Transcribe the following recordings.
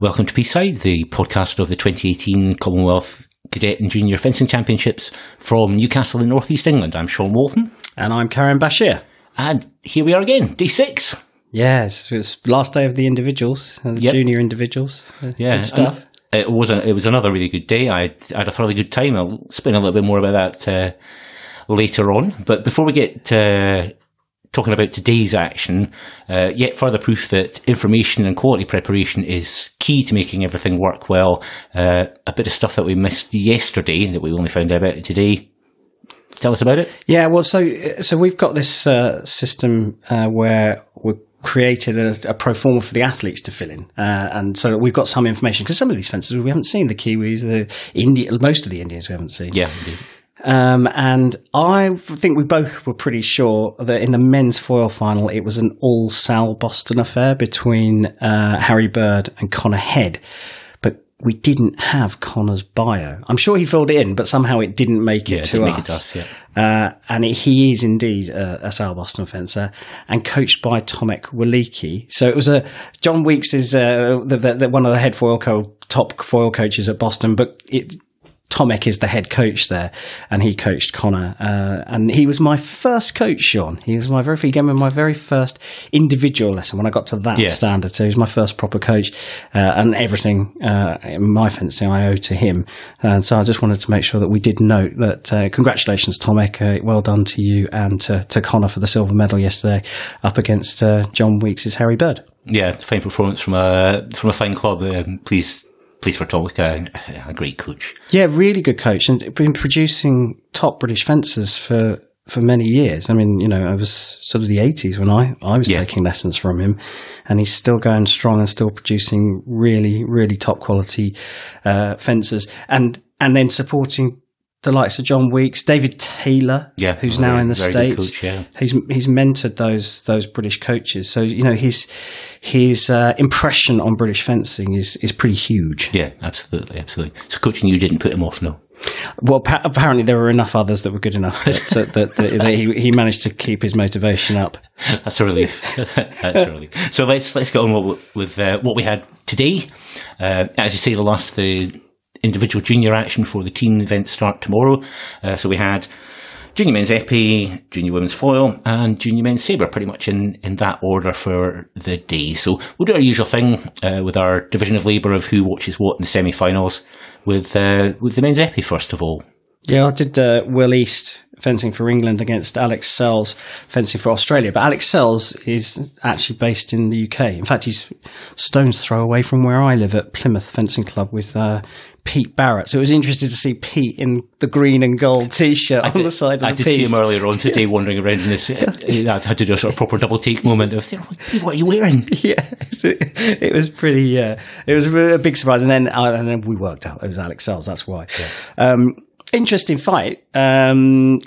Welcome to Peasside, the podcast of the 2018 Commonwealth Cadet and Junior Fencing Championships from Newcastle in North East England. I'm Sean Walton. And I'm Karen Bashir. And here we are again, day six. Yes, it's last day of the individuals, uh, the yep. junior individuals. Uh, yeah, good stuff. It was a, it was another really good day. I, I, had a thoroughly good time. I'll explain a little bit more about that uh, later on. But before we get uh, talking about today's action, uh, yet further proof that information and quality preparation is key to making everything work well. Uh, a bit of stuff that we missed yesterday that we only found out about today. Tell us about it. Yeah, well, so so we've got this uh, system uh, where we're created a, a, pro forma for the athletes to fill in, uh, and so we've got some information because some of these fences we haven't seen the Kiwis, the India, most of the Indians we haven't seen. Yeah, indeed. Um, and I think we both were pretty sure that in the men's foil final, it was an all Salle Boston affair between uh, Harry Bird and Connor Head. But we didn't have Connor's bio. I'm sure he filled it in, but somehow it didn't make it yeah, to us. It us yeah. uh, and it, he is indeed a, a Salle Boston fencer and coached by Tomek Waliki. So it was a John Weeks is uh, the, the, the, one of the head foil co- top foil coaches at Boston, but it Tomek is the head coach there, and he coached Connor. Uh, and he was my first coach, Sean. He was my very, he gave me my very first individual lesson when I got to that yeah. standard. So he was my first proper coach, uh, and everything uh, in my fencing I owe to him. And so I just wanted to make sure that we did note that uh, congratulations, Tomek. Uh, well done to you and to, to, Connor for the silver medal yesterday up against uh, John Weeks' Harry Bird. Yeah, fine performance from a from a fine club. Um, please please for Tolka, a great coach. Yeah, really good coach, and been producing top British fencers for for many years. I mean, you know, I was sort of the eighties when I I was yeah. taking lessons from him, and he's still going strong and still producing really really top quality uh, fencers, and and then supporting the likes of John Weeks, David Taylor, yeah, who's now in the states. Coach, yeah. He's he's mentored those those British coaches, so you know his his uh, impression on British fencing is is pretty huge. Yeah, absolutely, absolutely. So coaching you didn't put him off, no. Well, pa- apparently there were enough others that were good enough that, that, that, that he, he, managed to keep his motivation up. That's a relief. That's a relief. So let's let's get on with uh, what we had today. Uh, as you say, the last the individual junior action for the team events start tomorrow. Uh, so we had junior men's épée, junior women's foil, and junior men's sabre, pretty much in, in that order for the day. So we'll do our usual thing uh, with our division of labour of who watches what in the semi-finals with uh, with the men's épée first of all. Yeah, I did uh, Will East fencing for England against Alex Sells fencing for Australia. But Alex Sells is actually based in the UK. In fact, he's stone's throw away from where I live at Plymouth Fencing Club with uh, Pete Barrett. So it was interesting to see Pete in the green and gold T-shirt on the side of I the did see him earlier on today wandering around in this. Uh, I had to do a sort of proper double take moment of, what are you wearing? Yeah, it was pretty. Uh, it was a big surprise, and then uh, and then we worked out it was Alex Sells. That's why. Yeah. Um, interesting fight. Um,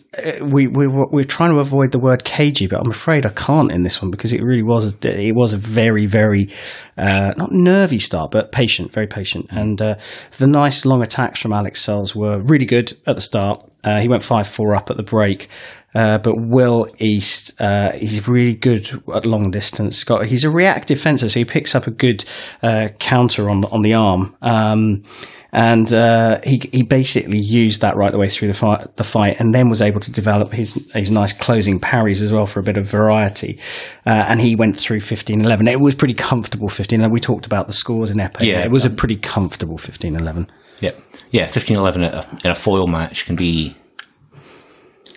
we we we're trying to avoid the word cagey, but I'm afraid I can't in this one because it really was it was a very very uh, not nervy start, but patient, very patient. And uh, the nice long attacks from Alex Sells were really good at the start. Uh, he went five four up at the break. Uh, but Will East, uh, he's really good at long distance. He's a reactive fencer, so he picks up a good uh, counter on on the arm. Um, and uh, he he basically used that right the way through the fight, the fight, and then was able to develop his his nice closing parries as well for a bit of variety. Uh, and he went through 15-11. It was pretty comfortable 15 We talked about the scores in Epee. Yeah, it was um, a pretty comfortable 15-11. Yeah, yeah, 15-11 in a, in a foil match can be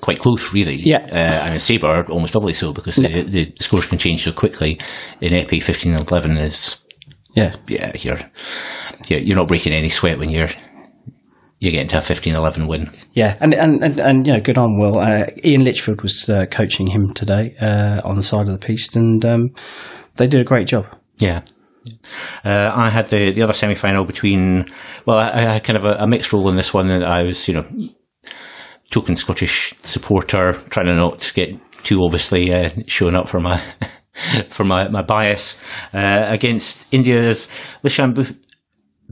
quite close, really. Yeah. Uh, and in Sabre, almost doubly so because the, the scores can change so quickly. In Epee, 15 and 11 is. Yeah. Yeah, you're you're not breaking any sweat when you're you're getting to a 15-11 win. Yeah, and and, and, and you know, good on Will. Uh, Ian Litchfield was uh, coaching him today uh, on the side of the piece, and um, they did a great job. Yeah. Uh, I had the, the other semi final between, well, I, I, had kind of a, a, mixed role in this one. That I was, you know, token Scottish supporter, trying to not get too obviously uh, showing up for my for my, my bias uh, against India's Lishan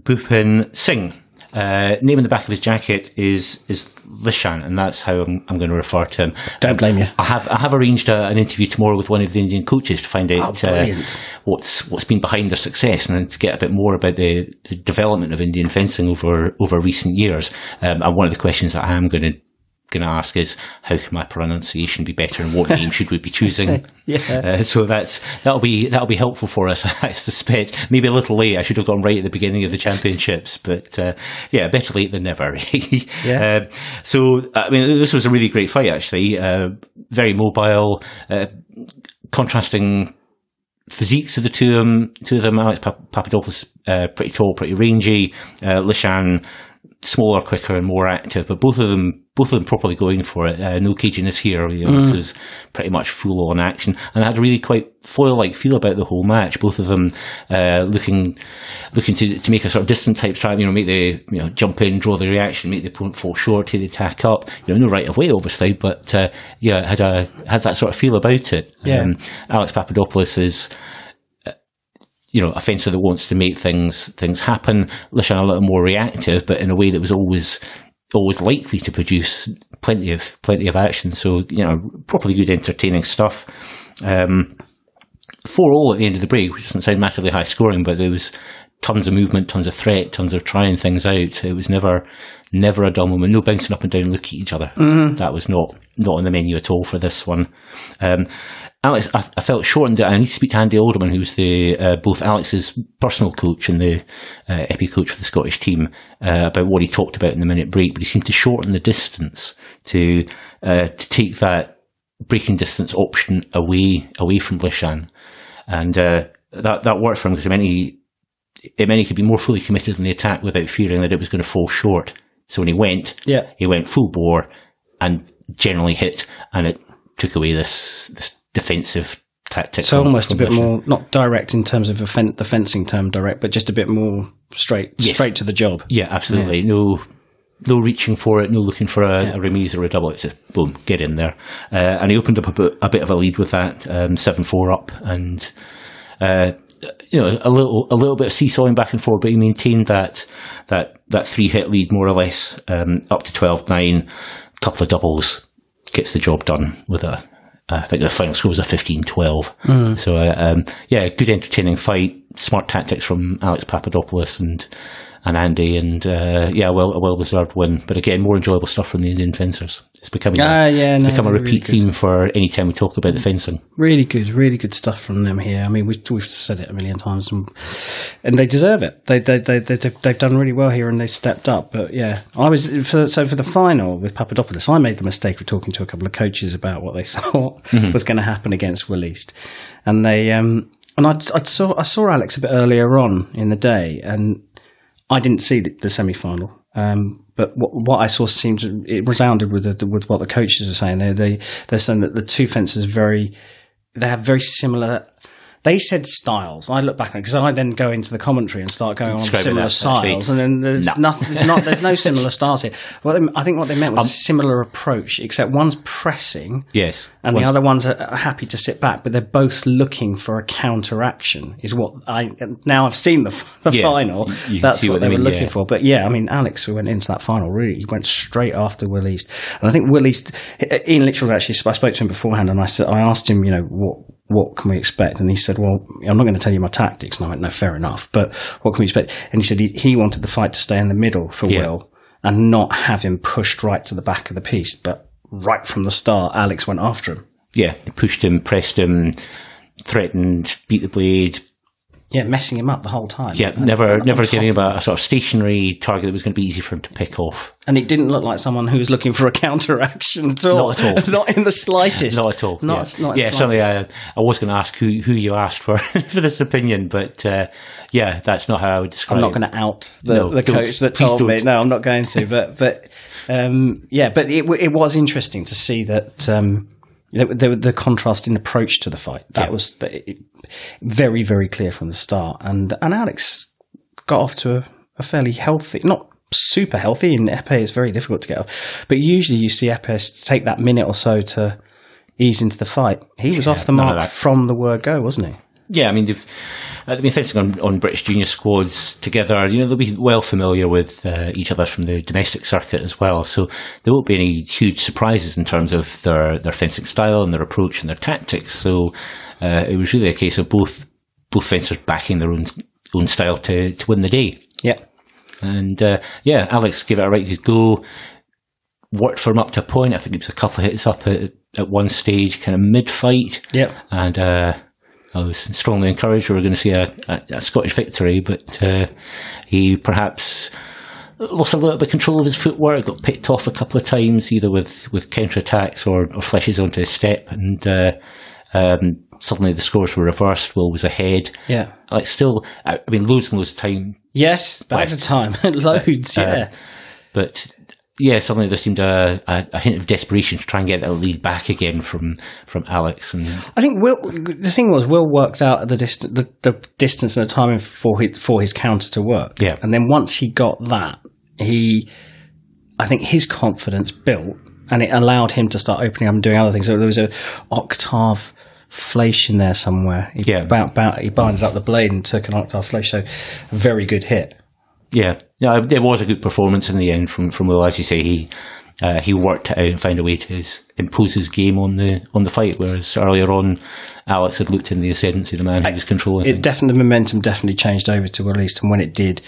Bhupen Singh. uh, name in the back of his jacket is is Lishan, and that's how I'm, I'm going to refer to him. Don't blame you. I have I have arranged a, an interview tomorrow with one of the Indian coaches to find out Oh, uh, what's what's been behind their success and to get a bit more about the, the development of Indian fencing over over recent years. Um, and one of the questions that I am going to going to ask is how can my pronunciation be better and what name should we be choosing? Yeah. Uh, so that's that'll be that'll be helpful for us. I suspect maybe a little late. I should have gone right at the beginning of the championships, but uh, yeah, better late than never. Yeah. Uh, so I mean, this was a really great fight. Actually, uh, very mobile, uh, contrasting physiques of the two of them. Two of them, Alex Pap- Papadopoulos, uh, pretty tall, pretty rangy. Uh, Lishan, smaller, quicker, and more active. But both of them, both of them, properly going for it. Uh, no caginess here. You know, This is pretty much full on action, and I had a really quite foil-like feel about the whole match. Both of them uh, looking, looking to to make a sort of distant type try. You know, make the you know jump in, draw the reaction, make the opponent fall short, take the attack up. You know, no right of way, obviously, but uh, yeah, had a had that sort of feel about it. Yeah. Um, Alex Papadopoulos is you know, a fencer that wants to make things things happen. Lishan a little more reactive, but in a way that was always always likely to produce plenty of plenty of action. So you know, properly good, entertaining stuff. Um, four all at the end of the break, which doesn't sound massively high scoring, but there was tons of movement, tons of threat, tons of trying things out. It was never never a dull moment. No bouncing up and down, looking at each other. That was not not on the menu at all for this one. Um, Alex, I, I felt shortened. I need to speak to Andy Alderman, who's the uh, both Alex's personal coach and the uh, epee coach for the Scottish team, uh, about what he talked about in the minute break. But he seemed to shorten the distance to uh, to take that breaking distance option away away from Lishan, and uh, that that worked for him because it meant he it meant he could be more fully committed in the attack without fearing that it was going to fall short. So when he went, Yeah. he went full bore and generally hit, and it took away this this defensive tactic. So almost a bit more, not direct in terms of fen- the fencing term direct, but just a bit more straight, Yes. straight to the job. Yeah, absolutely. No, no reaching for it. No looking for a, a remise or a double. It's just boom, get in there. Uh, and he opened up a bit, a bit of a lead with that um, seven four up, and uh, you know a little a little bit of seesawing back and forth, but he maintained that that that three hit lead more or less um, up to 12-9. Couple of doubles gets the job done with a. I think the final score was a 15-12. So, uh, um, yeah, good entertaining fight. Smart tactics from Alex Papadopoulos and and Andy, and uh, yeah, well, a well deserved win. But again, more enjoyable stuff from the Indian fencers. It's becoming Ah, a, yeah, it's no, become a repeat good. theme for any time we talk about the fencing. Really good, really good stuff from them here. I mean, we've, we've said it a million times, and, and they deserve it. They, they, they, they, they've done really well here, and they stepped up. But yeah, I was for, so for the final with Papadopoulos. I made the mistake of talking to a couple of coaches about what they thought was going to happen against Will East, and they um and I, I saw I saw Alex a bit earlier on in the day, and I didn't see the, the semi final. Um, but what, what I saw seemed to, it resounded with the, with what the coaches are saying. They they they're saying that the two fences very they have very similar. They said styles. I look back because I then go into the commentary and start going oh, on Describe similar styles, and then there's No. nothing. There's not. There's no similar styles here. Well, I think what they meant was um, a similar approach, except one's pressing Yes, and Once- the other ones are happy to sit back, but they're both looking for a counteraction. Is what I now I've seen the the Yeah, final. you- you That's what, what they they were looking yeah. for. But yeah, I mean, Alex who went into that final really he went straight after Will East, and I think Will East. Ian Litchfield actually. I spoke to him beforehand, and I said I asked him, you know, what what can we expect? And he said, well, I'm not going to tell you my tactics. And I went, no, fair enough. But what can we expect? And he said he, he wanted the fight to stay in the middle for Yeah. Will and not have him pushed right to the back of the piece. But right from the start, Alex went after him. yeah, they pushed him, pressed him, threatened, beat the blade. Yeah, messing him up the whole time. Yeah, And- never, never giving him a, a sort of stationary target that was going to be easy for him to pick off. And it didn't look like someone who was looking for a counteraction at all. Not at all. not in the slightest. Not at all. Not, yeah, not yeah slightest. I, I was going to ask who, who you asked for for this opinion, but uh, yeah, that's not how I would describe. I'm not going to out the, No, the coach that told me. No, I'm not going to. But but um, yeah, but it, it was interesting to see that um, the, the, the contrast in approach to the fight. That Yeah. was the, it, very very clear from the start. And and Alex got off to a, a fairly healthy, not super healthy. In epee, it's very difficult to get off. But usually you see epee take that minute or so to ease into the fight. He was off the mark from the word go, wasn't he? Yeah, I mean, they've, They've been fencing on, on British junior squads together. You know, they'll be well familiar with uh, each other from the domestic circuit as well. So there won't be any huge surprises in terms of their, their fencing style and their approach and their tactics. So uh, it was really a case of both both fencers backing their own own style to, to win the day. Yeah. And uh, yeah, Alex gave it a right good go. Worked for him up to a point. I think it was a couple of hits up at, at one stage, kind of mid fight. Yeah. And uh, I was strongly encouraged we were going to see a, a, a Scottish victory, but uh, he perhaps lost a little bit of control of his footwork, got picked off a couple of times, either with, with counter attacks or, or flashes onto his step, and uh, um, suddenly the scores were reversed. Will was ahead. Yeah. Like still, I mean, loads and loads of time Yes, back to Left. time. Loads, Uh, yeah. but yeah, suddenly there seemed a, a, a hint of desperation to try and get that lead back again from from Alex. And I think Will. The thing was, Will worked out the, dist- the, the distance and the timing for his, for his counter to work. Yeah. and then once he got that, he, I think his confidence built, and it allowed him to start opening up and doing other things. So there was an octave flash in there somewhere. He Yeah. bound, bound, he binded up the blade and took an octave flash. So, very good hit. Yeah, yeah, there was a good performance in the end from from Will. As you say, he. Uh, he worked it out and found a way to his, impose his game on the on the fight, whereas earlier on, Alex had looked in the ascendancy of the man who was controlling It things. definitely, the momentum definitely changed over to Will East, and when it did,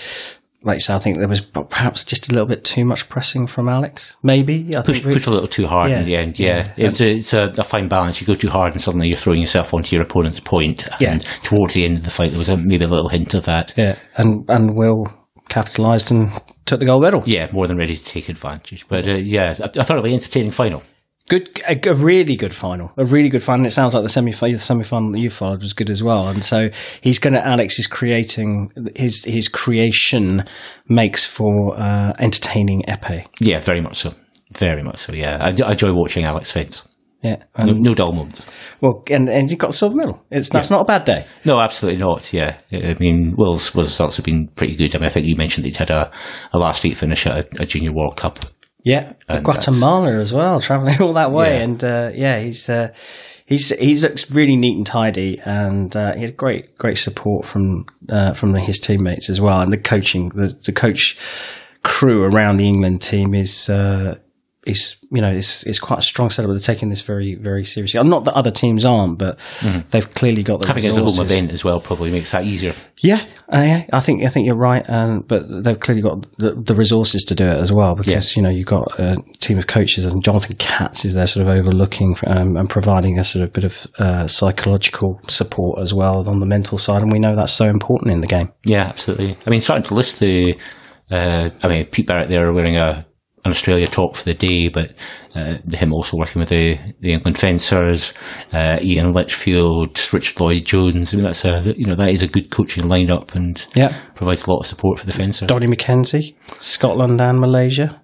like you say, I think there was perhaps just a little bit too much pressing from Alex. Maybe I Push, push a little too hard Yeah. in the end. Yeah, it's a it's a, a fine balance. You go too hard, and suddenly you're throwing yourself onto your opponent's point. Yeah. Towards the end of the fight, there was a, maybe a little hint of that. Yeah, and and Will capitalised and took the gold medal. Yeah, more than ready to take advantage. But uh, yeah, a, thoroughly entertaining final. Good, a, a really good final, a really good final. It sounds like the semi final, the semi final that you followed was good as well. And so he's going to Alex is creating his his creation makes for uh, entertaining epee. Yeah, very much so. Very much so. Yeah, I, I enjoy watching Alex fence. Yeah, No, no dull moments. well, and and he got the silver medal. It's that's not a bad day. No, absolutely not. Yeah, I mean, Will's Will's results have been pretty good. I mean, I think you mentioned that he'd had a, a last eight finish at a, a Junior World Cup. Yeah, And Guatemala as well, traveling all that way, Yeah. and uh, yeah, he's uh, he's he looks really neat and tidy, and uh, he had great great support from uh, from his teammates as well, and the coaching the, the coach crew around the England team is. Uh, is you know is is quite a strong setup. But they're taking this very very seriously. Not that other teams aren't, but they've clearly got the. Having it as a home event as well probably makes that easier. Yeah, uh, yeah, I think I think you're right, and but they've clearly got the, the resources to do it as well because you know you've got a team of coaches and Jonathan Katz is there sort of overlooking um, and providing a sort of bit of uh, psychological support as well on the mental side, and we know that's so important in the game. Yeah, absolutely. I mean, starting to list the, uh, I mean, Pete Barrett there wearing a an Australia top for the day, but uh, him also working with the, the England fencers, uh, Ian Litchfield, Richard Lloyd Jones. I mean, that's a you know that is a good coaching lineup and Yeah, provides a lot of support for the fencers. Donny McKenzie, Scotland and Malaysia.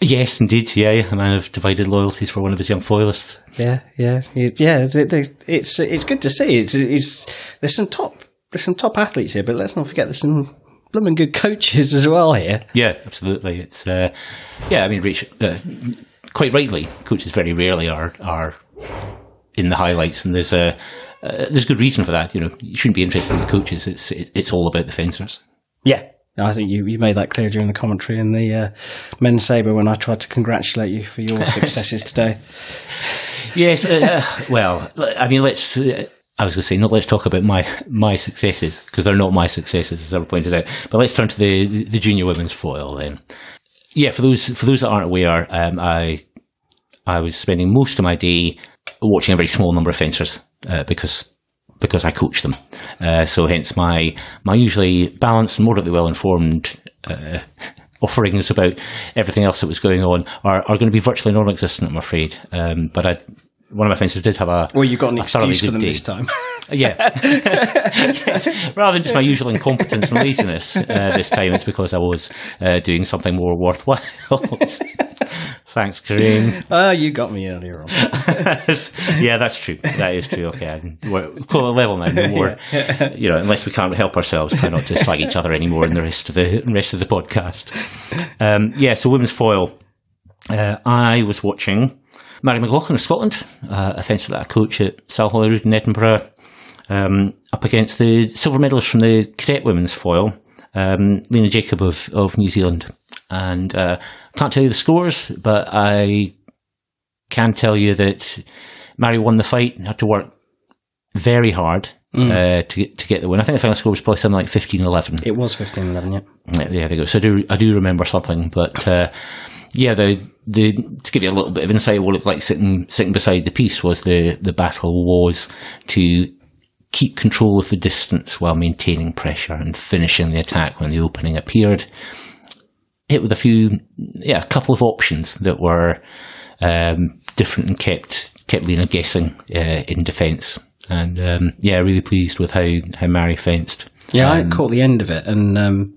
Yes, indeed. Yeah, a man of divided loyalties for one of his young foilists. Yeah, yeah, yeah. It's it's it's, it's good to see. It's, it's there's some top there's some top athletes here, but let's not forget there's some blooming good coaches as well here. Yeah, absolutely. It's uh, yeah. I mean, Rich, uh, quite rightly, coaches very rarely are are in the highlights, and there's a uh, there's good reason for that. You know, you shouldn't be interested in the coaches. It's it, it's all about the fencers. Yeah. I think you, you made that clear during the commentary in the uh, men's sabre when I tried to congratulate you for your successes today. Yes. Uh, well, I mean, let's. Uh, I was going to say, no, let's talk about my my successes because they're not my successes, as I pointed out. But let's turn to the the junior women's foil then. Yeah, for those for those that aren't aware, um, I I was spending most of my day watching a very small number of fencers uh, because because I coach them. Uh, so hence my my usually balanced moderately well informed uh, offerings about everything else that was going on are, are going to be virtually non-existent. I'm afraid. Um, but I. One of my fencers did have a Well, you got an a excuse for them day. this time. Yeah. Yes. Rather than just my usual incompetence and laziness uh, this time, it's because I was uh, doing something more worthwhile. Thanks, Kareem. Ah, you got me earlier on. yeah, that's true. That is true. Okay, we're call it level now. No more, you know, unless we can't help ourselves, try not to slag each other anymore in the rest of the rest of the podcast. Um, yeah, so women's foil. Uh, I was watching Mary McLaughlin of Scotland, uh, a fencer that I coach at Salle Holyrood in Edinburgh. um, up against the silver medalist from the cadet women's foil, um, Lena Jacob of, of New Zealand. And uh, can't tell you the scores, but I can tell you that Mary won the fight, and had to work very hard uh, to get to get the win. I think the final score was probably something like 15-11. It was 15 11, yeah. Yeah, there you go. So I do I do remember something, but uh, yeah, the the to give you a little bit of insight, what it looked like sitting sitting beside the piece was the the battle was to keep control of the distance while maintaining pressure and finishing the attack when the opening appeared. Hit with a few, yeah, a couple of options that were um, different and kept kept Lena guessing uh, in defence. And um, yeah, really pleased with how how Mary fenced. Yeah, I caught the end of it, and um,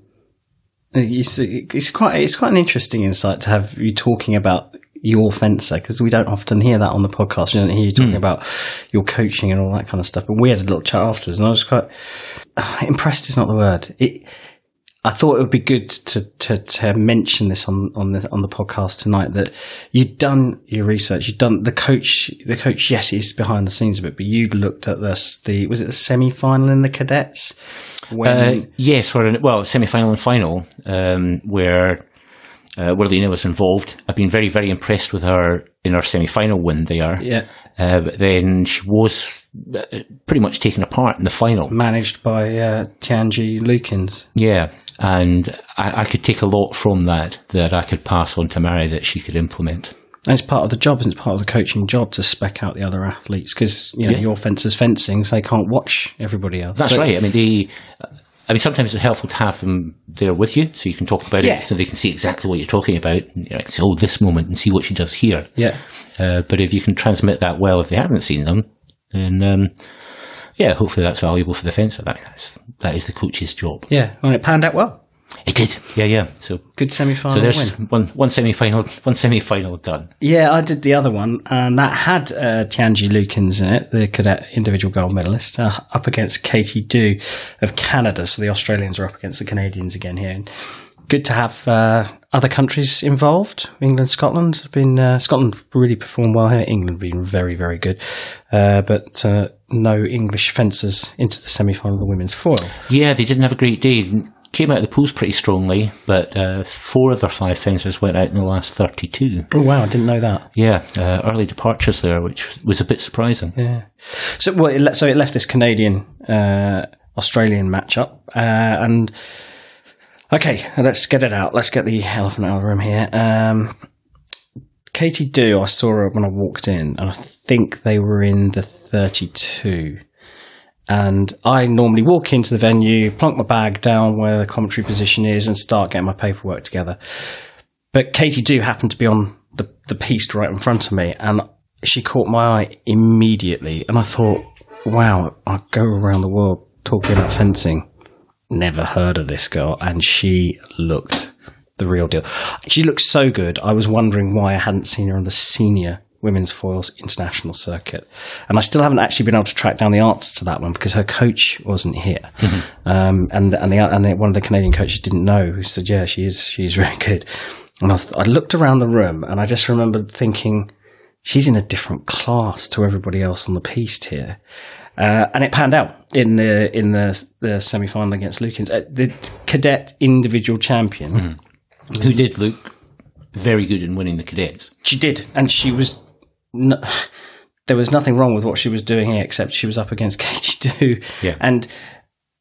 it's quite it's quite an interesting insight to have you talking about your fencer because we don't often hear that on the podcast. We don't hear you talking hmm. about your coaching and all that kind of stuff. But we had a little chat afterwards, and I was quite impressed. Is not the word. It. I thought it would be good to, to, to mention this on, on the on the podcast tonight that you'd done your research, you'd done the coach the coach, yes, he's behind the scenes a bit, but you'd looked at this the was it the semi final in the cadets? When Uh, yes, we're in, well, semi-final and final, um, where uh, was involved. I've been very, very impressed with her in her semi-final win there. yeah. Uh, but then she was uh, pretty much taken apart in the final. managed by uh, Tianji Lukins. Yeah, and I, I could take a lot from that that I could pass on to Mary that she could implement. And it's part of the job, and it's part of the coaching job to spec out the other athletes because you know Yeah. your fencers fencing, so they can't watch everybody else. That's So- right. I mean, the I mean, sometimes it's helpful to have them there with you, so you can talk about Yeah. it, so they can see exactly what you're talking about. And you know, say, "Oh, this moment," and see what she does here. Yeah, Uh, but if you can transmit that well, if they haven't seen them, then um, yeah, hopefully that's valuable for the fencer. That, that's, that is the coach's job. yeah. And it panned out well. It did, yeah, yeah. So, Good semi-final so there's win. one one semi final, one semi final done. Yeah, I did the other one, and that had uh, Tianji Lukins in it, the cadet individual gold medalist, uh, up against Katie Do of Canada. So the Australians are up against the Canadians again here. And good to have uh, other countries involved. England, Scotland have been uh, Scotland really performed well here. England been very, very good, uh, but uh, no English fencers into the semi-final of the women's foil. Yeah, they didn't have a great day. Came out of the pools pretty strongly, but uh, four of their five fencers went out in the last thirty-two. Oh wow, I didn't know that. Yeah, uh, early departures there, which was a bit surprising. Yeah. So well, it le- so it left this Canadian uh, Australian matchup, uh, and okay, let's get it out. Let's get the elephant out of the room here. Um, Katie Do, I saw her when I walked in, and I think they were in the thirty-two. And I normally walk into the venue, plonk my bag down where the commentary position is, and start getting my paperwork together. But Katie Do happened to be on the, the piece right in front of me, and she caught my eye immediately. And I thought, wow, I go around the world talking about fencing. Never heard of this girl, and she looked the real deal. She looked so good. I was wondering why I hadn't seen her on the senior women's foils international circuit, and I still haven't actually been able to track down the answer to that one because her coach wasn't here, um, and and the and one of the Canadian coaches didn't know. Who said, "Yeah, she is. She's really good." And I, th- I looked around the room, and I just remembered thinking, "She's in a different class to everybody else on the piste here." Uh, and it panned out in the in the, the semi final against Lukins. Uh, the cadet individual champion, Who did look very good in winning the cadets. she did, and she was. No, there was nothing wrong with what she was doing here, except she was up against Katie Do, Yeah. and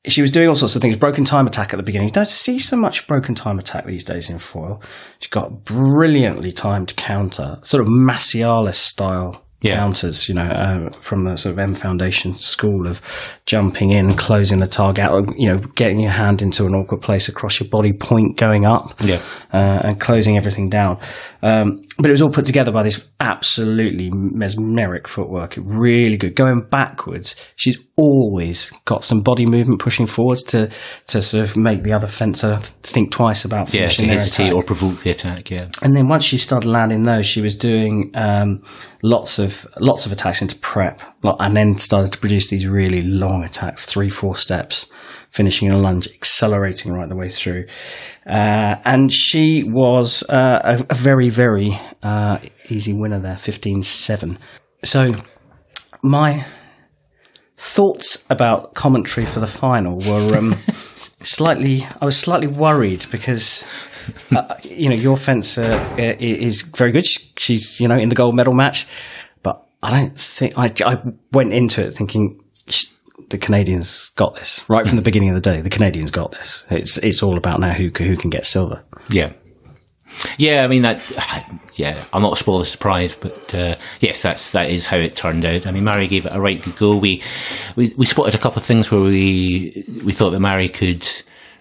she was doing all sorts of things. Broken time attack at the beginning. You don't see so much broken time attack these days in foil. She got brilliantly timed counter, sort of Massialas style Yeah. counters. You know, uh, from the sort of M Foundation school of jumping in, closing the target, out, you know, getting your hand into an awkward place across your body, point going up Yeah. uh, and closing everything down. Um, but it was all put together by this absolutely mesmeric footwork. Really good. Going backwards, she's always got some body movement pushing forwards to to sort of make the other fencer think twice about finishing Yeah, to hesitate or provoke the attack, yeah. And then once she started landing those, she was doing um, lots of lots of attacks into prep, and then started to produce these really long attacks, three four steps, finishing in a lunge, accelerating right the way through. Uh, and she was uh, a, a very very uh, easy winner there, 15-7. So my thoughts about commentary for the final were um, slightly. I was slightly worried because. Uh, you know, your fencer uh, is very good. She's, you know, in the gold medal match, but I don't think I, I went into it thinking the Canadians got this right from the beginning of the day. The Canadians got this. It's it's all about now who who can get silver. Yeah. Yeah, I mean that. Yeah, I'm not a spoiler surprise, but uh, yes, that's that is how it turned out. I mean, Mary gave it a right good go. We we, we spotted a couple of things where we we thought that Mary could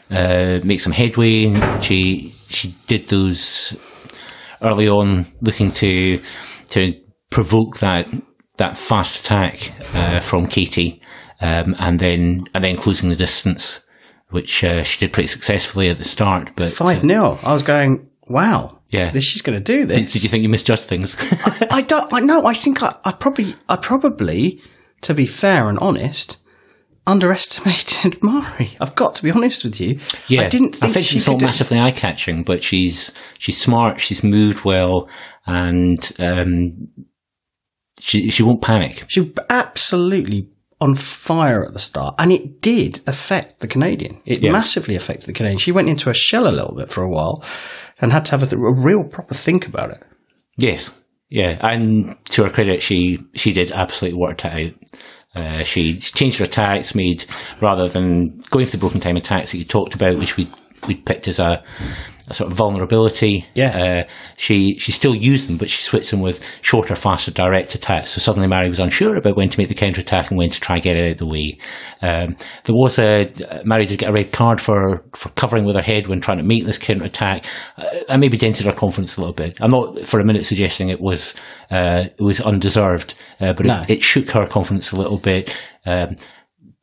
uh, make some headway. She she did those early on, looking to to provoke that that fast attack uh, from Katie, um, and then and then closing the distance, which uh, she did pretty successfully at the start. But Five 0 I was going, wow. Yeah. this- she's going to do this. did, did you think you misjudged things? I don't. I know. I think I, I probably. I probably, to be fair and honest, underestimated Mari. I've got to be honest with you. Yeah, I didn't think I think she she's not massively eye catching, but she's she's smart. She's moved well, and um, she she won't panic. She absolutely on fire at the start, and it did affect the Canadian. It Yeah. massively affected the Canadian. She went into a shell a little bit for a while, and had to have a, a real proper think about it. Yes, yeah, and to her credit, she she did absolutely work it out. Uh, she changed her attacks, made rather than going for the broken time attacks that you talked about, which we we picked as a sort of vulnerability. Yeah. uh, she she still used them, but she switched them with shorter, faster, direct attacks. So suddenly, Mary was unsure about when to make the counter attack and when to try and get it out of the way. Um, there was a Mary did get a red card for for covering with her head when trying to make this counter attack. Uh, that maybe dented her confidence a little bit. I'm not for a minute suggesting it was uh, it was undeserved, uh, but No. it, it shook her confidence a little bit. Um,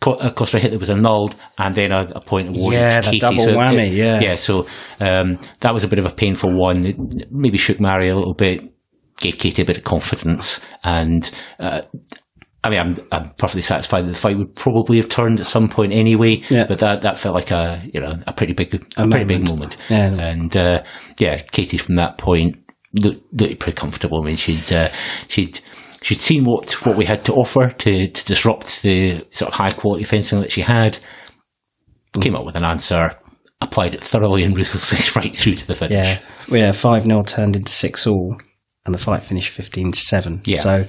a hit that was annulled, and then a, a point awarded Yeah, to Katie. double So it- whammy, yeah. yeah. So um, that was a bit of a painful one. It maybe shook Mary a little bit, gave Katie a bit of confidence, and uh, I mean, I'm I'm perfectly satisfied that the fight would probably have turned at some point anyway. Yeah. But that, that felt like a you know a pretty big a, pretty big moment. moment. Yeah. And uh, yeah, Katie from that point looked, looked pretty comfortable. I mean, she'd uh, she'd she'd seen what what we had to offer to to disrupt the sort of high quality fencing that she had. Came up with an answer, applied it thoroughly and ruthlessly right through to the finish. Yeah, Well, yeah. Five 0 turned into six all, and the fight finished 15-7. Yeah. So.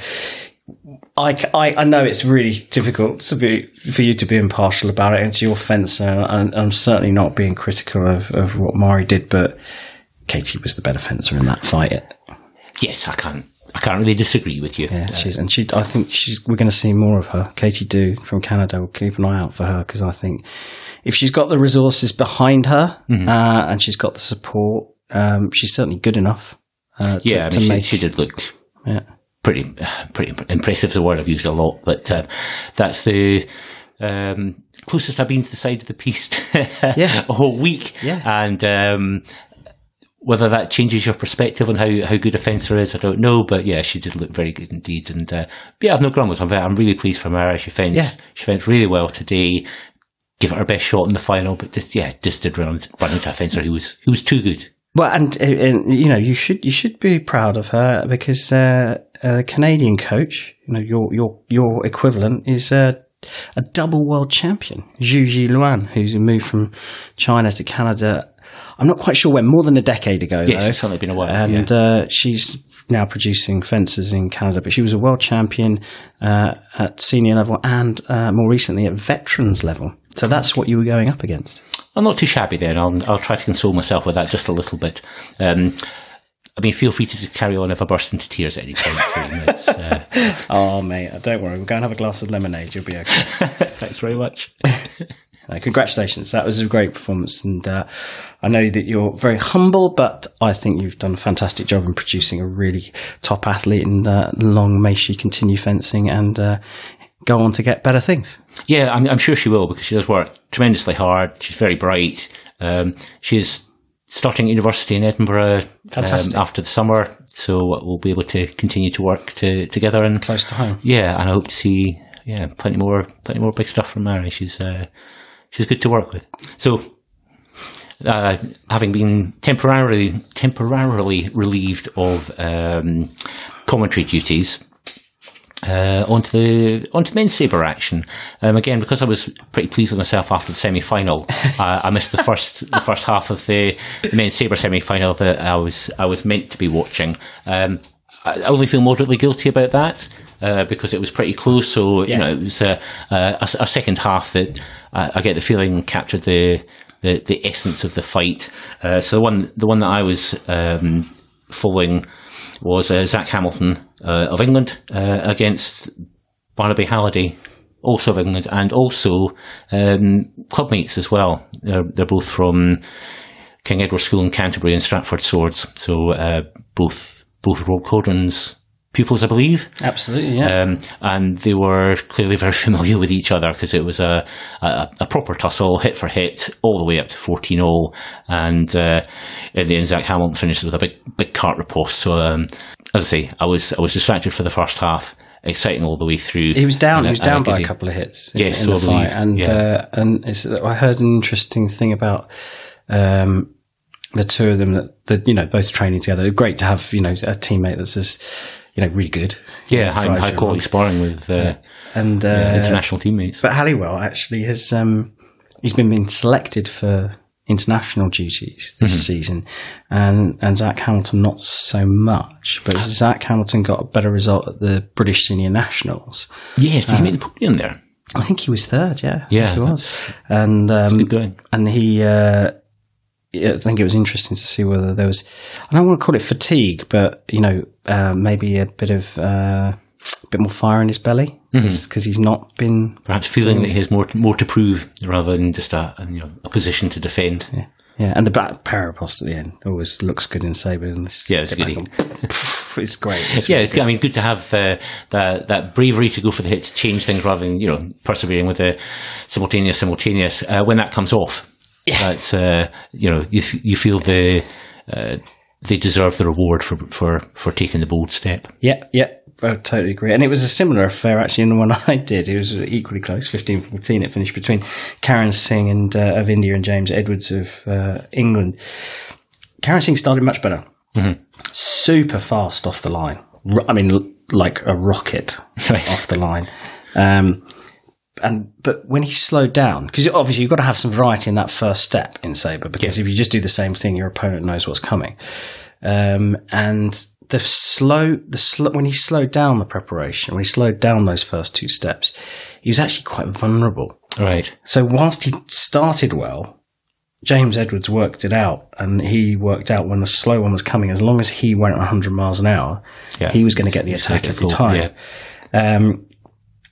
I, I, I know it's really difficult to be for you to be impartial about it. It's your fence, and I'm, I'm certainly not being critical of, of what Mari did. But Katie was the better fencer in that fight. Yes, I can't I can't really disagree with you. Yeah, she's and she. I think she's. We're going to see more of her. Katie Do from Canada. We'll keep an eye out for her because I think if she's got the resources behind her Mm-hmm. uh, and she's got the support, um, she's certainly good enough. Uh, to, Yeah, I mean, make. she, she did look yeah. pretty pretty impressive. The word I've used a lot, but um, that's the um, closest I've been to the side of the piece Yeah. a whole week. Yeah. and um, whether that changes your perspective on how, how good a fencer is, I don't know. But yeah, she did look very good indeed, and uh, yeah, I've no grumbles. I'm I'm really pleased for Mara. She fenced Yeah. she fenced really well today. Give it her best shot in the final, but just yeah, just did run, run into a fencer who was who was too good. Well, and, and you know, you should you should be proud of her because uh, a Canadian coach, you know, your your your equivalent is uh, a double world champion, Jujie Luan, who's moved from China to Canada. I'm not quite sure when, more than a decade ago. Yes, though. it's certainly been a while. and yeah. uh, she's now producing fences in Canada. But she was a world champion uh, at senior level and uh, more recently at veterans level. So that's what you were going up against. I'm not too shabby then. I'll, I'll try to console myself with that just a little bit. Um, I mean, feel free to carry on if I burst into tears at any point. uh, Oh, mate, don't worry. We'll go and have a glass of lemonade. You'll be okay. thanks very much. Uh, congratulations. That was a great performance. And uh, I know that you're very humble, but I think you've done a fantastic job in producing a really top athlete. And uh, long may she continue fencing and uh, go on to get better things. Yeah, I'm, I'm sure she will because she does work tremendously hard. She's very bright. Um, she's starting at university in Edinburgh um, after the summer, so we'll be able to continue to work to, together. And Close to home. yeah, and I hope to see yeah plenty more plenty more big stuff from Mary. She's uh, she's good to work with. So. Uh, having been temporarily temporarily relieved of um, commentary duties, uh, onto the onto the men's sabre action. Um, again, because I was pretty pleased with myself after the semi final, uh, I missed the first the first half of the men's sabre semi final that I was I was meant to be watching. Um, I only feel moderately guilty about that. Uh, because it was pretty close, so you Yeah. know it was a, a, a second half that I, I get the feeling captured the the, the essence of the fight. Uh, so the one the one that I was um, following was uh, Zach Hamilton uh, of England uh, against Barnaby Halliday, also of England, and also um, clubmates as well. They're, they're both from King Edward School in Canterbury and Stratford Swords, so both both Rob Codron's pupils, I believe. Absolutely, yeah. Um, and they were clearly very familiar with each other because it was a, a, a proper tussle, hit for hit, all the way up to 14 all. And uh, in the end, Zach Hamilton finished with a big big cart riposte. So, um, as I say, I was I was distracted for the first half, exciting all the way through. he was down. And he was down by a couple of hits. in- Yes, in the so I fight, and yeah. uh, and it's, I heard an interesting thing about um, the two of them that, that you know both training together. Great to have you know a teammate that's as you know really good. Yeah, high, high quality sparring with uh, and uh, yeah, international teammates. But Halliwell actually has um, he's been been selected for international duties this Mm-hmm. season, and and Zach Hamilton not so much. But Zach Hamilton got a better result at the British Senior Nationals. yes, did he made the podium there? I think he was third. Yeah, Yeah, he was. And um, Good going. and he. Uh, yeah, I think it was interesting to see whether there was. I don't want to call it fatigue, but you know, uh, maybe a bit of uh, a bit more fire in his belly because he's not been Perhaps feeling that he has more more to prove rather than just a, a, you know, a position to defend. Yeah, yeah, and the back parapost at the end always looks good in. And this, Yeah, it's get back goody. on- Pff, it's great. It's Yeah, really it's, I mean, good to have uh, that that bravery to go for the hit to change things rather than you know persevering with the simultaneous simultaneous. Uh, when that comes off, that's uh, you know you f- you feel the uh, they deserve the reward for for for taking the bold step. Yeah, yeah, I totally agree. And it was a similar affair actually in the one I did. It was equally close, 15-14. It finished between Karan Singh and uh, of India and James Edwards of uh, England. Karan Singh started much better. Super fast off the line. I mean, like a rocket off the line. Um, and but when he slowed down, because obviously you've got to have some variety in that first step in saber, because if you just do the same thing, your opponent knows what's coming. Um, and the slow, the slow, when he slowed down the preparation, when he slowed down those first two steps, he was actually quite vulnerable. Right. So whilst he started well, James Edwards worked it out, and he worked out when the slow one was coming. As long as he went 100 miles an hour, Yeah. he was going to get the attack every time. Um,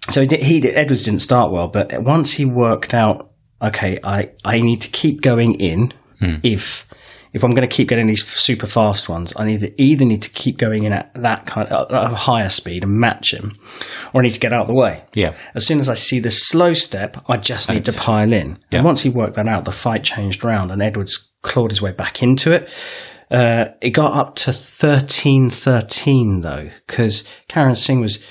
so he, did, he did, Edwards didn't start well, but once he worked out, okay, I, I need to keep going in if if I'm going to keep getting these super fast ones, I need to either need to keep going in at that kind of at a higher speed and match him, or I need to get out of the way. Yeah. As soon as I see the slow step, I just need to pile in. Yeah. And once he worked that out, the fight changed round, and Edwards clawed his way back into it. Uh, it got up to 13-13 though, because Karan Singh was,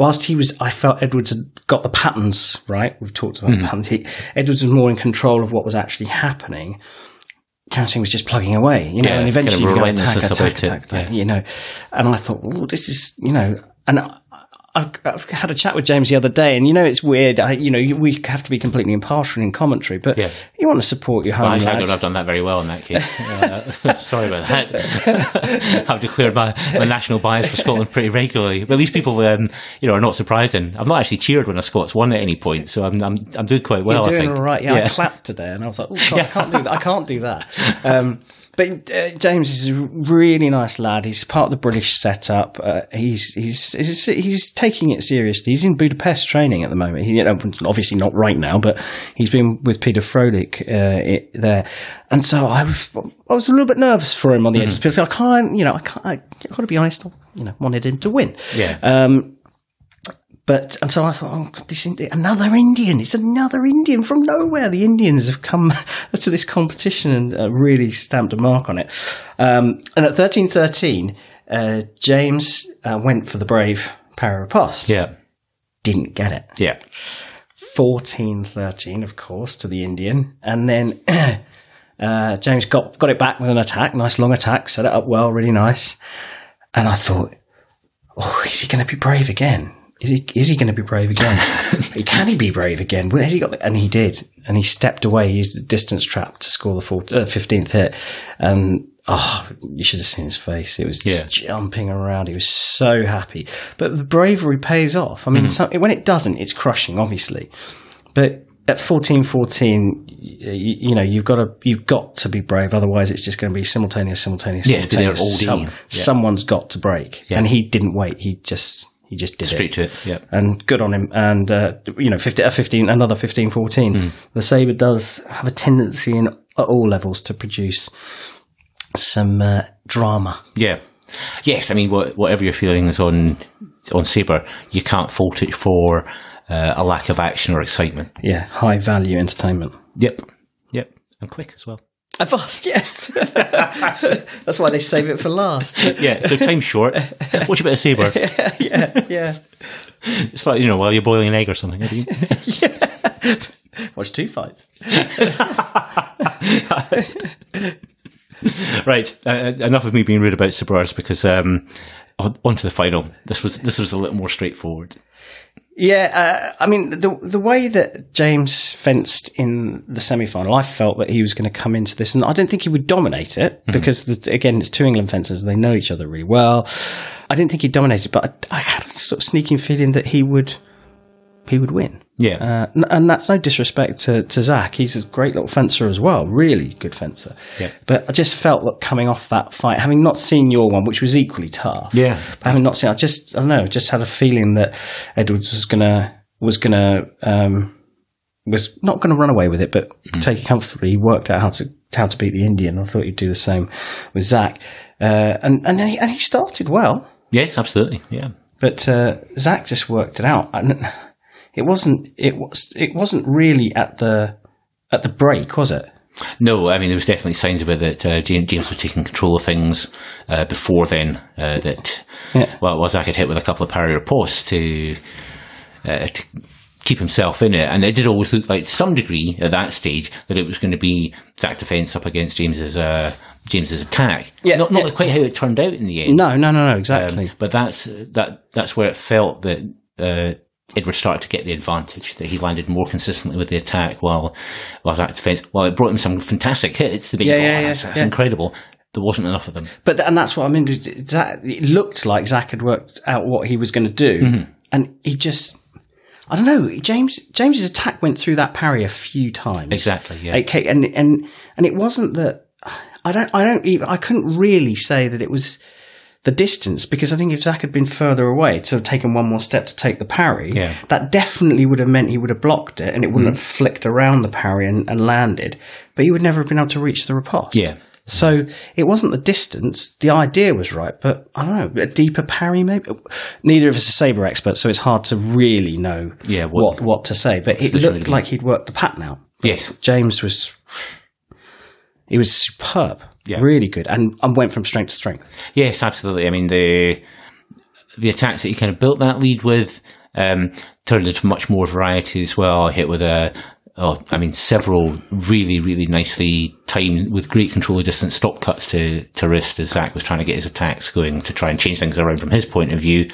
whilst he was, I felt Edwards had got the patterns right. We've talked about the patterns. He, Edwards was more in control of what was actually happening. Singh was just plugging away, you know, Yeah, and kind eventually of you go attack, attack, attack, attack, yeah. you know. And I thought, oh, this is, you know, and I- I've, I've had a chat with James the other day, and you know, it's weird. I, you know, you, we have to be completely impartial in commentary, but Yeah. you want to support your home Well, actually, I don't have done that very well in that case. Uh, sorry about that. I've declared my, my national bias for Scotland pretty regularly. But these people, um, you know, are not surprising. I've not actually cheered when a Scots won at any point, so I'm I'm, I'm doing quite well. You're doing I think. all right. Yeah, I clapped today, and I was like, oh, God, I can't do that. I can't do that. Um, but uh, James is a really nice lad. He's part of the British setup. Uh, he's, he's he's he's taking it seriously. He's in Budapest training at the moment. He, you know, obviously not right now, but he's been with Peter Froelich uh, it, there. And so I was I was a little bit nervous for him on the edges because I can't, you know, I can't. I, I've got to be honest. I, you know, wanted him to win. Yeah. Um, but and so I thought, oh, God, this Indi- another Indian. It's another Indian from nowhere. The Indians have come to this competition and uh, really stamped a mark on it. Um, and at thirteen thirteen, uh, James uh, went for the brave para riposte. yeah, Didn't get it. yeah, 14-13, of course, to the Indian, and then uh, James got got it back with an attack, nice long attack, set it up well, really nice. And I thought, oh, is he going to be brave again? Is he is he going to be brave again? Can he be brave again? Where's he got? The, and he did, and he stepped away, he used the distance trap to score the fifteenth uh, hit, and oh, you should have seen his face. It was just Yeah. jumping around. He was so happy. But the bravery pays off. I mean, some, when it doesn't, it's crushing, obviously. But at fourteen fourteen, you, you know, you've got to you've got to be brave. Otherwise, it's just going to be simultaneous, simultaneous, Yeah, it's been there simultaneous. all. Some- Yeah. Someone's got to break, Yeah. and he didn't wait. He just he just did Straight it. to it. Yeah. And good on him. And, uh, you know, 15, uh, 15 another 15 14. Hmm. The Sabre does have a tendency in, at all levels to produce some uh, drama. Yeah. Yes, I mean, wha- whatever your feelings on on Sabre, you can't fault it for uh, a lack of action or excitement. Yeah, high value entertainment. Yep. Yep. And quick as well. A fast, yes. That's why they save it for last. Yeah, so time's short. Watch a bit of Sabre. yeah, yeah. It's like, you know, while you're boiling an egg or something. you? Watch two fights. right. Uh, enough of me being rude about Sabreurs because um, on to the final. This was this was a little more straightforward. Yeah, uh, I mean the the way that James fenced in the semi final, I felt that he was going to come into this, and I didn't think he would dominate it because the, again, it's two England fencers; they know each other really well. I didn't think he dominated, it, but I, I had a sort of sneaking feeling that he would he would win. Yeah. Uh, and that's no disrespect to, to Zach. He's a great little fencer as well, really good fencer. Yeah. But I just felt that coming off that fight, having not seen your one, which was equally tough. Yeah. Having not seen, I just I don't know, just had a feeling that Edwards was gonna was gonna um, was not gonna run away with it, but take it comfortably. He worked out how to how to beat the Indian. I thought he'd do the same with Zach, uh, and and he, and he started well. yes, absolutely. Yeah. But uh, Zach just worked it out, and it wasn't it was it wasn't really at the at the break, was it? No, I mean there was definitely signs of it that uh, James, was taking control of things uh, before then. Uh, that Yeah. well, was I could hit with a couple of parry posts to uh, to keep himself in it, and it did always look like to some degree at that stage that it was going to be Zach defence up against James's uh, James's attack. Yeah, not not yeah. quite how it turned out in the end. No, no, no, no, Um, exactly. but that's that that's where it felt that uh, Edward started to get the advantage. That he landed more consistently with the attack, while while that defense. While it brought him some fantastic hits. The big Yeah, oh, yeah, that's, yeah, that's incredible. There wasn't enough of them. But and that's what I mean. It looked like Zach had worked out what he was going to do, Mm-hmm. and he just. I don't know. James James's attack went through that parry a few times. Exactly. Yeah. Okay, and and and it wasn't that. I don't. I don't. Even, I couldn't really say that it was the distance because I think if Zach had been further away, to have taken one more step to take the parry, Yeah. That definitely would have meant he would have blocked it and it wouldn't mm-hmm. have flicked around the parry and, and landed. But he would never have been able to reach the riposte. Yeah. So it wasn't the distance. The idea was right, but I don't know, a deeper parry maybe. Neither of us are saber experts, so it's hard to really know Yeah, what, what- what, to say. But it looked like he'd worked the pattern out. Yes. James was he was superb, Yeah. really good, and, and went from strength to strength. Yes, absolutely. I mean the the attacks that he kind of built that lead with um, turned into much more variety as well. Hit with a, oh, I mean, several really, really nicely timed with great control of distance stop cuts to to wrist as Zach was trying to get his attacks going to try and change things around from his point of view.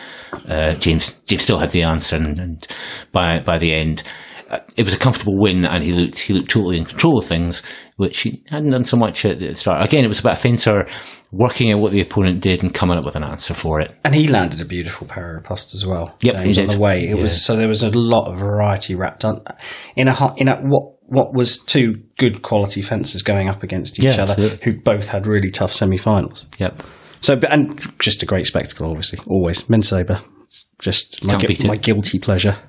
Uh, James James still had the answer, and, and by by the end. Uh, It was a comfortable win, and he looked he looked totally in control of things, which he hadn't done so much at the start. Again, it was about a fencer working out what the opponent did and coming up with an answer for it. And he landed a beautiful parry riposte as well. Yep, James he on the way. It Yeah. was so there was a lot of variety wrapped up in a in a what what was two good quality fencers going up against each Yeah, other, absolutely. who both had really tough semi-finals. Yep. So, and just a great spectacle, obviously, always men's saber. It's Just my, Can't gu- my guilty pleasure.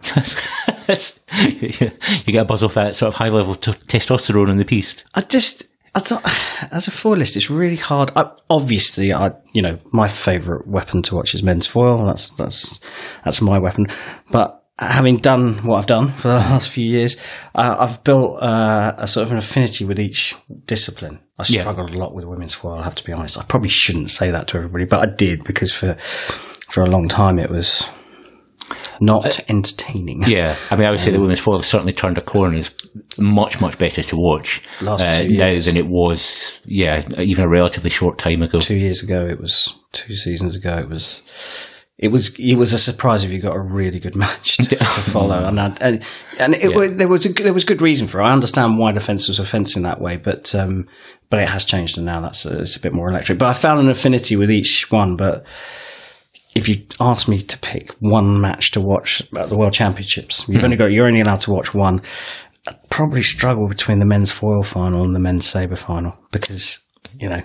You get a buzz off that sort of high level t- testosterone in the piste. I just, I thought, as a foilist, it's really hard. I, obviously, I, you know, my favourite weapon to watch is men's foil. That's that's that's my weapon. But having done what I've done for the last few years, uh, I've built uh, a sort of an affinity with each discipline. I Yeah. struggled a lot with women's foil. I have to be honest. I probably shouldn't say that to everybody, but I did because for for a long time it was not entertaining. Yeah, I mean, I would say the women's foil certainly turned a corner. It's much, much better to watch Last uh, now years. than it was, yeah, even a relatively short time ago. two years ago it was two seasons ago it was it was it was a surprise if you got a really good match to, to follow, and I, and, and it, yeah. there was a, there was good reason for it. I understand why the fence was a fencing that way, but um, but it has changed, and now that's a, it's a bit more electric. But I found an affinity with each one. But if you ask me to pick one match to watch at the World Championships, you've mm. only got you're only allowed to watch one. I'd probably struggle between the men's foil final and the men's sabre final because you know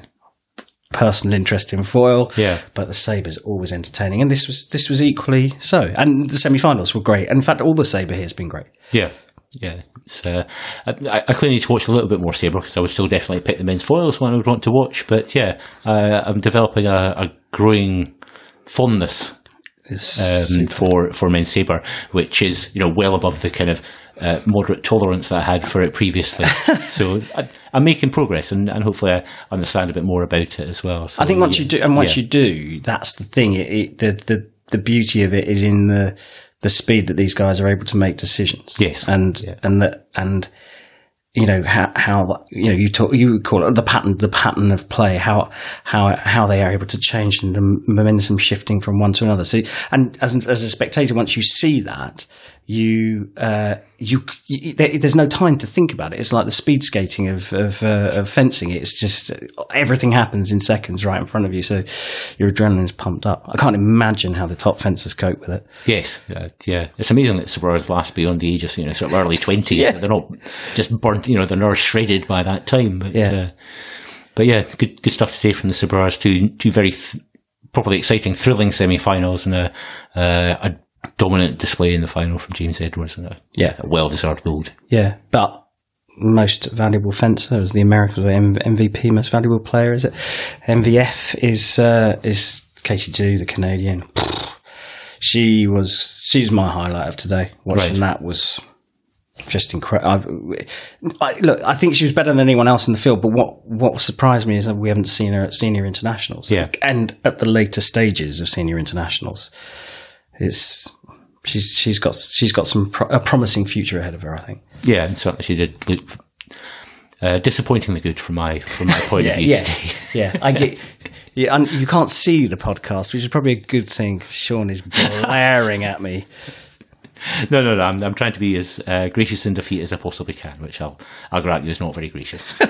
personal interest in foil. Yeah. But the sabre's always entertaining, and this was this was equally so. And the semi-finals were great. And in fact, all the sabre here has been great. Yeah. Yeah, it's, uh, I, I clearly need to watch a little bit more sabre because I would still definitely pick the men's foils one I would want to watch. But yeah, uh, I'm developing a, a growing fondness um, for for men's sabre, which is you know well above the kind of uh, moderate tolerance that I had for it previously. so I, am making progress, and, and hopefully I understand a bit more about it as well. So, I think once yeah, you do, and once yeah. you do, that's the thing. It, it, the the the beauty of it is in the the speed that these guys are able to make decisions. Yes, and yeah. and that and you know how how you know you talk you call it the pattern the pattern of play how how how they are able to change and the momentum shifting from one to another. So and as as a spectator, once you see that, you, uh, you, you, there's no time to think about it. It's like the speed skating of of, uh, of, fencing. It's just everything happens in seconds right in front of you, so your adrenaline's pumped up. I can't imagine how the top fencers cope with it. Yes, uh, yeah, it's amazing that Sabreurs last beyond the age of you know sort of early twenties. yeah. They're not just burnt, you know, they're not shredded by that time. But, yeah. Uh, but yeah, good good stuff today from the Sabreurs. Two two very th- properly exciting, thrilling semi-finals and a, uh, a dominant display in the final from James Edwards and a, yeah. a well deserved gold. Yeah, but most valuable fencer as the American MVP, most valuable player, is it? MVF is uh, is Katie Doo, the Canadian. She was she's my highlight of today. Watching right. that was just incredible. I, look, I think she was better than anyone else in the field. But what what surprised me is that we haven't seen her at senior internationals. Yeah, and at the later stages of senior internationals, it's she's she's got she's got some pro- a promising future ahead of her. I think. Yeah, and certainly she did look uh, disappointingly good from my from my point yeah, of view. Yeah, yeah, I get. Yeah, and you can't see the podcast, which is probably a good thing. Sean is glaring at me. No, no, no. I'm, I'm trying to be as uh, gracious in defeat as I possibly can, which I'll I'll grant you is not very gracious.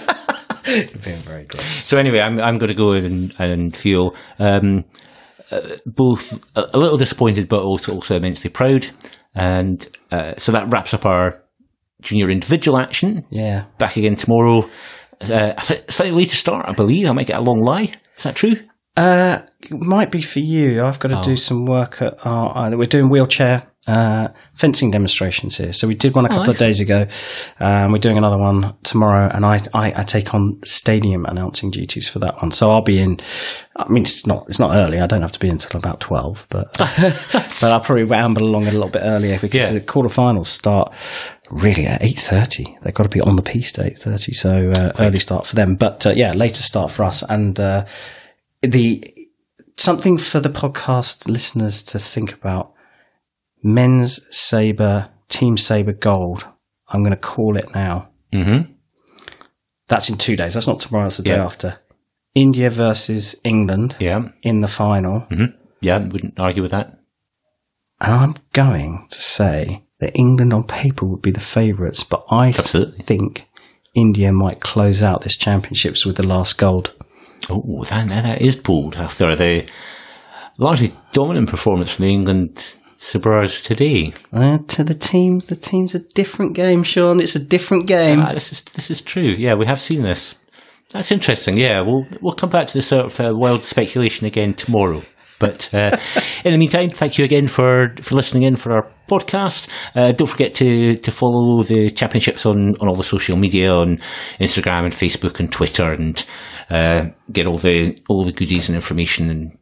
You're being very gracious. So anyway, I'm I'm going to go and and feel um, uh, both a, little disappointed, but also also immensely proud. And uh, so that wraps up our junior individual action. Yeah, back again tomorrow. Uh, slightly later start, I believe. I might get a long lie. Is that true? Uh, it might be for you. I've got to oh. do some work at our. Uh, we're doing wheelchair uh, fencing demonstrations here. So we did one a oh, couple oh, of days ago. Um, we're doing another one tomorrow, and I, I, I, take on stadium announcing duties for that one. So I'll be in. I mean, it's not it's not early. I don't have to be until about twelve, but but I'll probably ramble along a little bit earlier because yeah. the quarterfinals start really at eight thirty. They've got to be on the piste at eight thirty. So uh, early start for them, but uh, yeah, later start for us. And uh, the something for the podcast listeners to think about men's sabre, team sabre gold. I'm going to call it now. Mm-hmm. That's in two days. That's not tomorrow. That's the day after. India versus England. Yeah. In the final. Mm-hmm. Yeah, wouldn't argue with that. And I'm going to say that England on paper would be the favourites, but I Absolutely. think India might close out this championships with the last gold. Oh, that, that is bold after the largely dominant performance from the England Sabreurs today? Uh, to the teams, the team's a different game, Sean. It's a different game. Ah, this is this is true. Yeah, we have seen this. That's interesting. Yeah, we'll we'll come back to this sort of uh, wild speculation again tomorrow. But uh, in the meantime, thank you again for, for listening in for our podcast. Uh, don't forget to, to follow the championships on, on all the social media on Instagram and Facebook and Twitter, and uh, get all the all the goodies and information and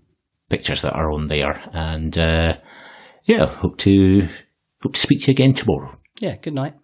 pictures that are on there. And uh, yeah, hope to hope to speak to you again tomorrow. Yeah, good night.